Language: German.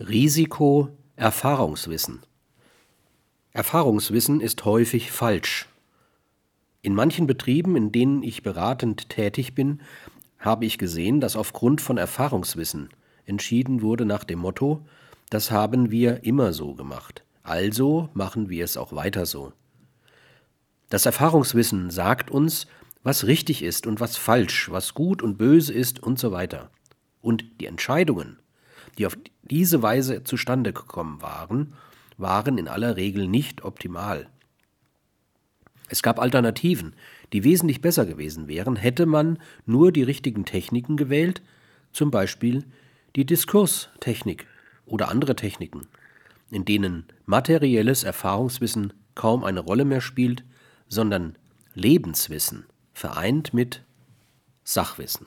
Risiko Erfahrungswissen Erfahrungswissen ist häufig falsch. In manchen Betrieben, in denen ich beratend tätig bin, habe ich gesehen, dass aufgrund von Erfahrungswissen entschieden wurde nach dem Motto, das haben wir immer so gemacht, also machen wir es auch weiter so. Das Erfahrungswissen sagt uns, was richtig ist und was falsch, was gut und böse ist und so weiter. Und die Entscheidungen, die auf diese Weise zustande gekommen waren, waren in aller Regel nicht optimal. Es gab Alternativen, die wesentlich besser gewesen wären, hätte man nur die richtigen Techniken gewählt, zum Beispiel die Diskurstechnik oder andere Techniken, in denen materielles Erfahrungswissen kaum eine Rolle mehr spielt, sondern Lebenswissen vereint mit Sachwissen.